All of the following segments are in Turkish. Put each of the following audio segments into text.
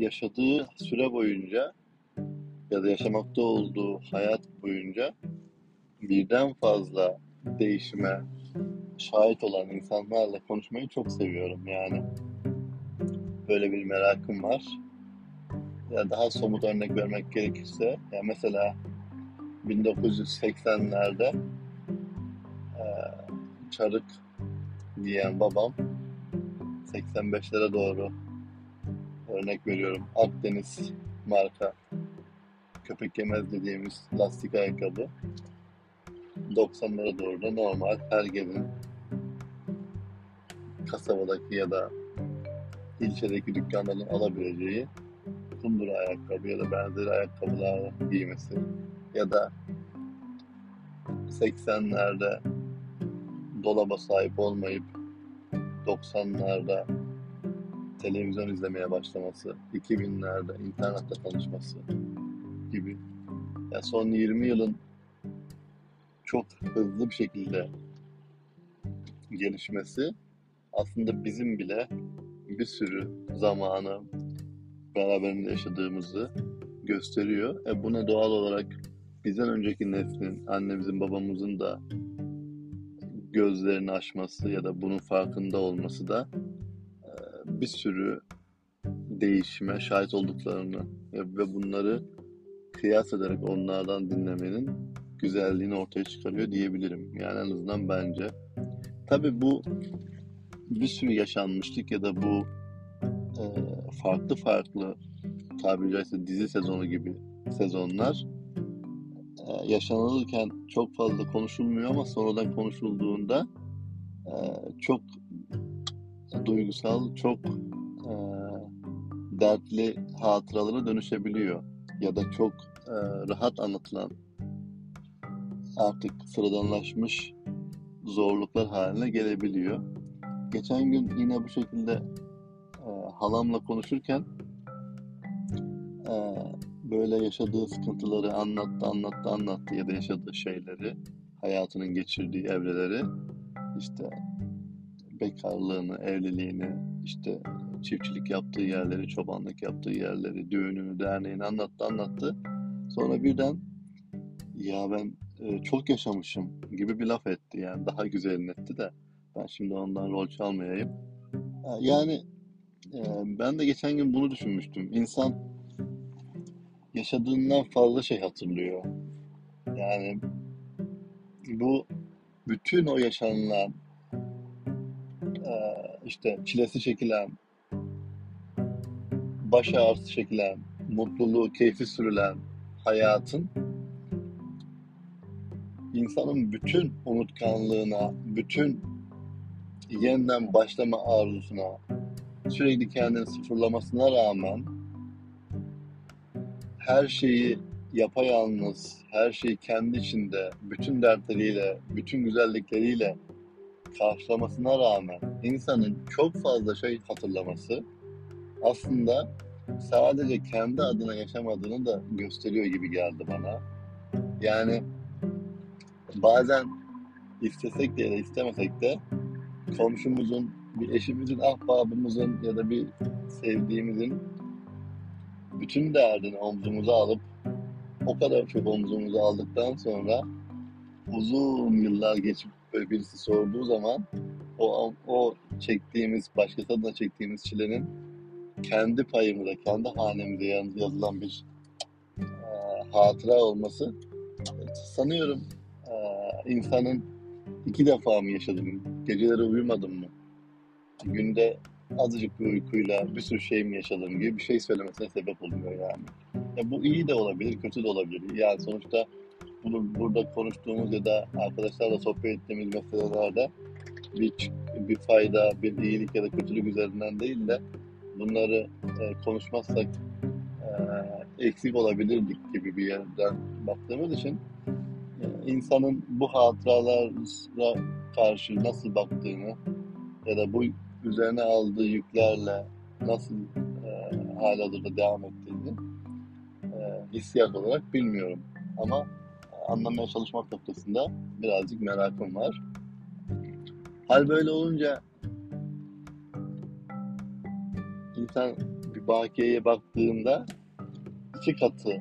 yaşadığı süre boyunca ya da yaşamakta olduğu hayat boyunca birden fazla değişime şahit olan insanlarla konuşmayı çok seviyorum yani. Böyle bir merakım var. Ya daha somut örnek vermek gerekirse, ya mesela 1980'lerde e, çarık giyen babam 85'lere doğru örnek veriyorum Akdeniz marka köpek yemez dediğimiz lastik ayakkabı. 90'lara doğru da normal her gelin kasabadaki ya da ilçedeki dükkanların alabileceği kundura ayakkabı ya da benzeri ayakkabılar giymesi ya da 80'lerde dolaba sahip olmayıp 90'larda televizyon izlemeye başlaması, 2000'lerde internetle tanışması gibi. Yani son 20 yılın çok hızlı bir şekilde gelişmesi aslında bizim bile bir sürü zamanı beraberinde yaşadığımızı gösteriyor. E buna doğal olarak bizden önceki neslin, annemizin, babamızın da gözlerini açması ya da bunun farkında olması da bir sürü değişime şahit olduklarını ve bunları kıyas ederek onlardan dinlemenin güzelliğini ortaya çıkarıyor diyebilirim. Yani en azından bence. Tabii bu bir sürü yaşanmışlık ya da bu e, farklı farklı tabiri caizse dizi sezonu gibi sezonlar e, yaşanılırken çok fazla konuşulmuyor ama sonradan konuşulduğunda e, çok duygusal, çok e, dertli hatıralara dönüşebiliyor. Ya da çok e, rahat anlatılan artık sıradanlaşmış zorluklar haline gelebiliyor. Geçen gün yine bu şekilde e, halamla konuşurken e, böyle yaşadığı sıkıntıları anlattı, anlattı, anlattı ya da yaşadığı şeyleri, hayatının geçirdiği evreleri, işte bekarlığını, evliliğini, işte çiftçilik yaptığı yerleri, çobanlık yaptığı yerleri, düğününü, derneğini anlattı, anlattı. Sonra birden ya ben e, çok yaşamışım gibi bir laf etti yani daha güzelini etti de ben şimdi ondan rol çalmayayım. Yani e, ben de geçen gün bunu düşünmüştüm. İnsan yaşadığından fazla şey hatırlıyor. Yani bu bütün o yaşanılan e, işte çilesi çekilen baş ağrısı çekilen mutluluğu, keyfi sürülen hayatın insanın bütün unutkanlığına, bütün yeniden başlama arzusuna, sürekli kendini sıfırlamasına rağmen her şeyi yapayalnız, her şeyi kendi içinde, bütün dertleriyle, bütün güzellikleriyle karşılamasına rağmen insanın çok fazla şey hatırlaması aslında sadece kendi adına yaşamadığını da gösteriyor gibi geldi bana. Yani bazen istesek de ya da istemesek de komşumuzun, bir eşimizin, ahbabımızın ya da bir sevdiğimizin bütün derdini omzumuza alıp o kadar çok omzumuza aldıktan sonra uzun yıllar geçip böyle birisi sorduğu zaman o, o çektiğimiz, başkası da çektiğimiz çilenin kendi payımıza, kendi hanemize yazılan bir e, hatıra olması sanıyorum e, insanın iki defa mı yaşadım, geceleri uyumadım mı, günde azıcık bir uykuyla bir sürü şey mi yaşadım gibi bir şey söylemesine sebep oluyor yani. Ya bu iyi de olabilir, kötü de olabilir. Yani sonuçta bunu burada konuştuğumuz ya da arkadaşlarla sohbet ettiğimiz meselelerde bir, bir fayda, bir iyilik ya da kötülük üzerinden değil de bunları e, konuşmazsak e, eksik olabilirdik gibi bir yerden baktığımız için e, insanın bu hatıralara karşı nasıl baktığını ya da bu üzerine aldığı yüklerle nasıl e, halihazırda devam ettiğini e, hissiyat olarak bilmiyorum. Ama anlamaya çalışmak noktasında birazcık merakım var. Hal böyle olunca insan bir bakiyeye baktığında iki katı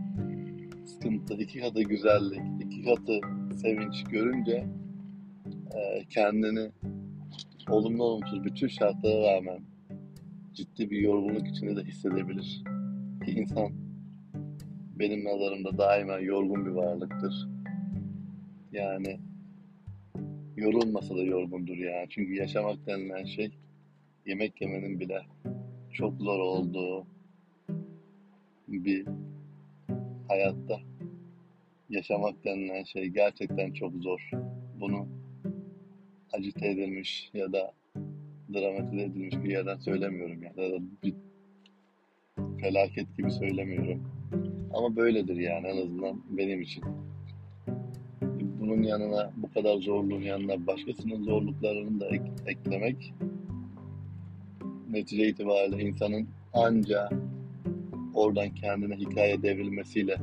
sıkıntı, iki katı güzellik, iki katı sevinç görünce e, kendini olumlu olumsuz bütün şartlara rağmen ciddi bir yorgunluk içinde de hissedebilir. Ki insan benim nazarımda daima yorgun bir varlıktır. Yani yorulmasa da yorgundur yani. Çünkü yaşamak denilen şey yemek yemenin bile çok zor olduğu bir hayatta yaşamak denilen şey gerçekten çok zor. Bunu acite edilmiş ya da dramatize edilmiş bir yerden söylemiyorum ya da bir felaket gibi söylemiyorum. Ama böyledir yani en azından benim için. Bunun yanına bu kadar zorluğun yanına başkasının zorluklarını da ek- eklemek netice itibariyle insanın anca oradan kendine hikaye devrilmesiyle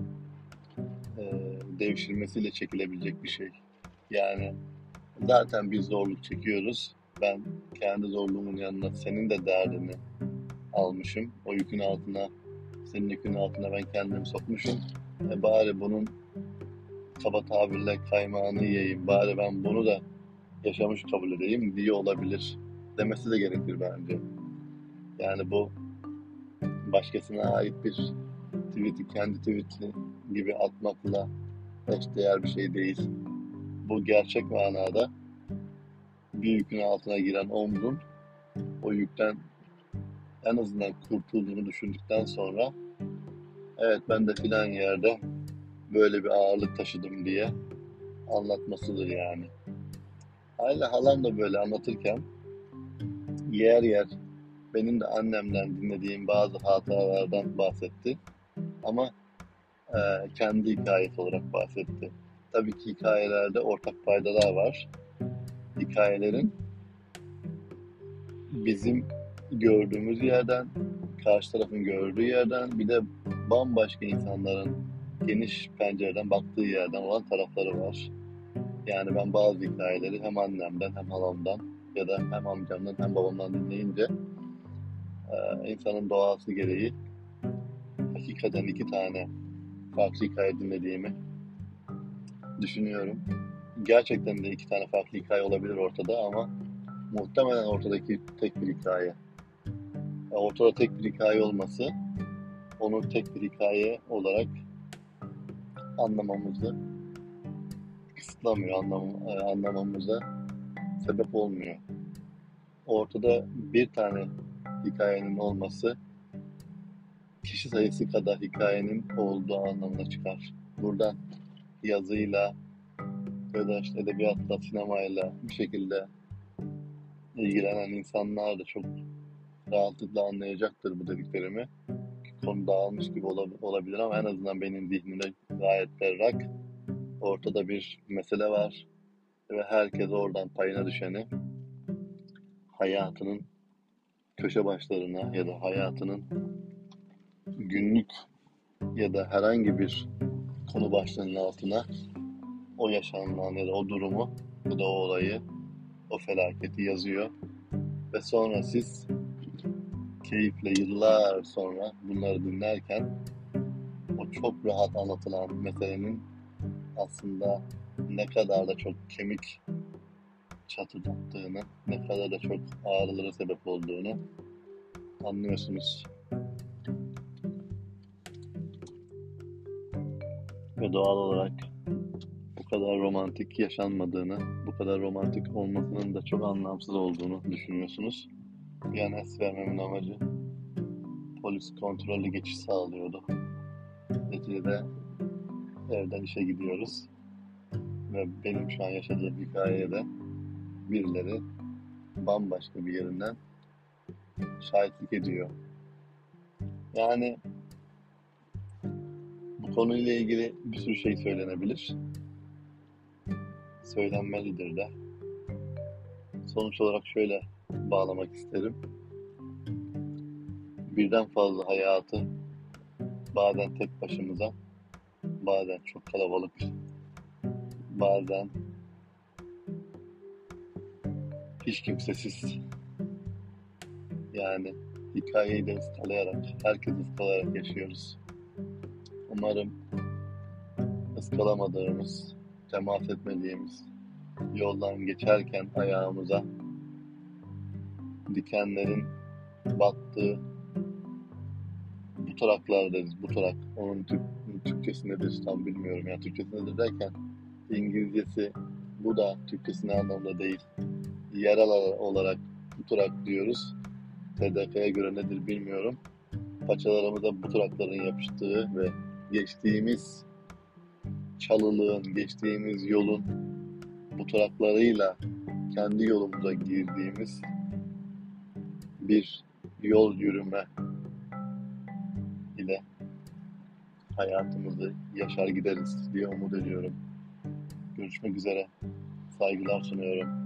e, devşirmesiyle çekilebilecek bir şey. Yani zaten bir zorluk çekiyoruz. Ben kendi zorluğumun yanına senin de derdini almışım. O yükün altına, senin yükün altına ben kendimi sokmuşum. E bari bunun kaba tabirle kaymağını yiyeyim. Bari ben bunu da yaşamış kabul edeyim diye olabilir. Demesi de gerekir bence. Yani bu başkasına ait bir tweet'i kendi tweet'i gibi atmakla eşdeğer bir şey değil. Bu gerçek manada bir yükün altına giren omzun o yükten en azından kurtulduğunu düşündükten sonra evet ben de filan yerde böyle bir ağırlık taşıdım diye anlatmasıdır yani. Hala halam da böyle anlatırken yer yer benim de annemden dinlediğim bazı hatalardan bahsetti. Ama e, kendi hikayesi olarak bahsetti. Tabii ki hikayelerde ortak faydalar var. Hikayelerin bizim gördüğümüz yerden, karşı tarafın gördüğü yerden, bir de bambaşka insanların geniş pencereden baktığı yerden olan tarafları var. Yani ben bazı hikayeleri hem annemden hem halamdan ya da hem amcamdan hem babamdan dinleyince e, insanın doğası gereği hakikaten iki tane farklı hikaye dinlediğimi düşünüyorum. Gerçekten de iki tane farklı hikaye olabilir ortada ama muhtemelen ortadaki tek bir hikaye. Yani ortada tek bir hikaye olması onu tek bir hikaye olarak anlamamızı kısıtlamıyor, anlam, e, anlamamıza sebep olmuyor. Ortada bir tane hikayenin olması kişi sayısı kadar hikayenin olduğu anlamına çıkar. Buradan yazıyla ya da işte edebiyatla, sinemayla bir şekilde ilgilenen insanlar da çok rahatlıkla anlayacaktır bu dediklerimi. Konu dağılmış gibi olabilir ama en azından benim zihnimde gayet berrak. Ortada bir mesele var ve herkes oradan payına düşeni hayatının köşe başlarına ya da hayatının günlük ya da herhangi bir konu başlığının altına o yaşanılan ya da o durumu ya da o olayı, o felaketi yazıyor. Ve sonra siz keyifle yıllar sonra bunları dinlerken çok rahat anlatılan meselenin aslında ne kadar da çok kemik çatıdattığını, ne kadar da çok ağrılara sebep olduğunu anlıyorsunuz. Ve doğal olarak bu kadar romantik yaşanmadığını, bu kadar romantik olmasının da çok anlamsız olduğunu düşünüyorsunuz. PNS vermemin amacı polis kontrollü geçiş sağlıyordu. Neticede evden işe gidiyoruz. Ve benim şu an yaşadığım hikayeye de birileri bambaşka bir yerinden şahitlik ediyor. Yani bu konuyla ilgili bir sürü şey söylenebilir. Söylenmelidir de. Sonuç olarak şöyle bağlamak isterim. Birden fazla hayatı bazen tek başımıza, bazen çok kalabalık, bazen hiç kimsesiz yani hikayeyi de ıskalayarak, herkes ıskalayarak yaşıyoruz. Umarım ıskalamadığımız, temas etmediğimiz, yoldan geçerken ayağımıza dikenlerin battığı buturaklar deriz, buturak. Onun Türk, Türkçesi nedir tam bilmiyorum. Yani Türkçesi nedir derken İngilizcesi bu da Türkçesi ne anlamda değil. Yerel olarak buturak diyoruz. TDK'ye göre nedir bilmiyorum. Paçalarımıza buturakların yapıştığı ve geçtiğimiz çalılığın, geçtiğimiz yolun buturaklarıyla kendi yolumuza girdiğimiz bir yol yürüme ile hayatımızı yaşar gideriz diye umut ediyorum. Görüşmek üzere. Saygılar sunuyorum.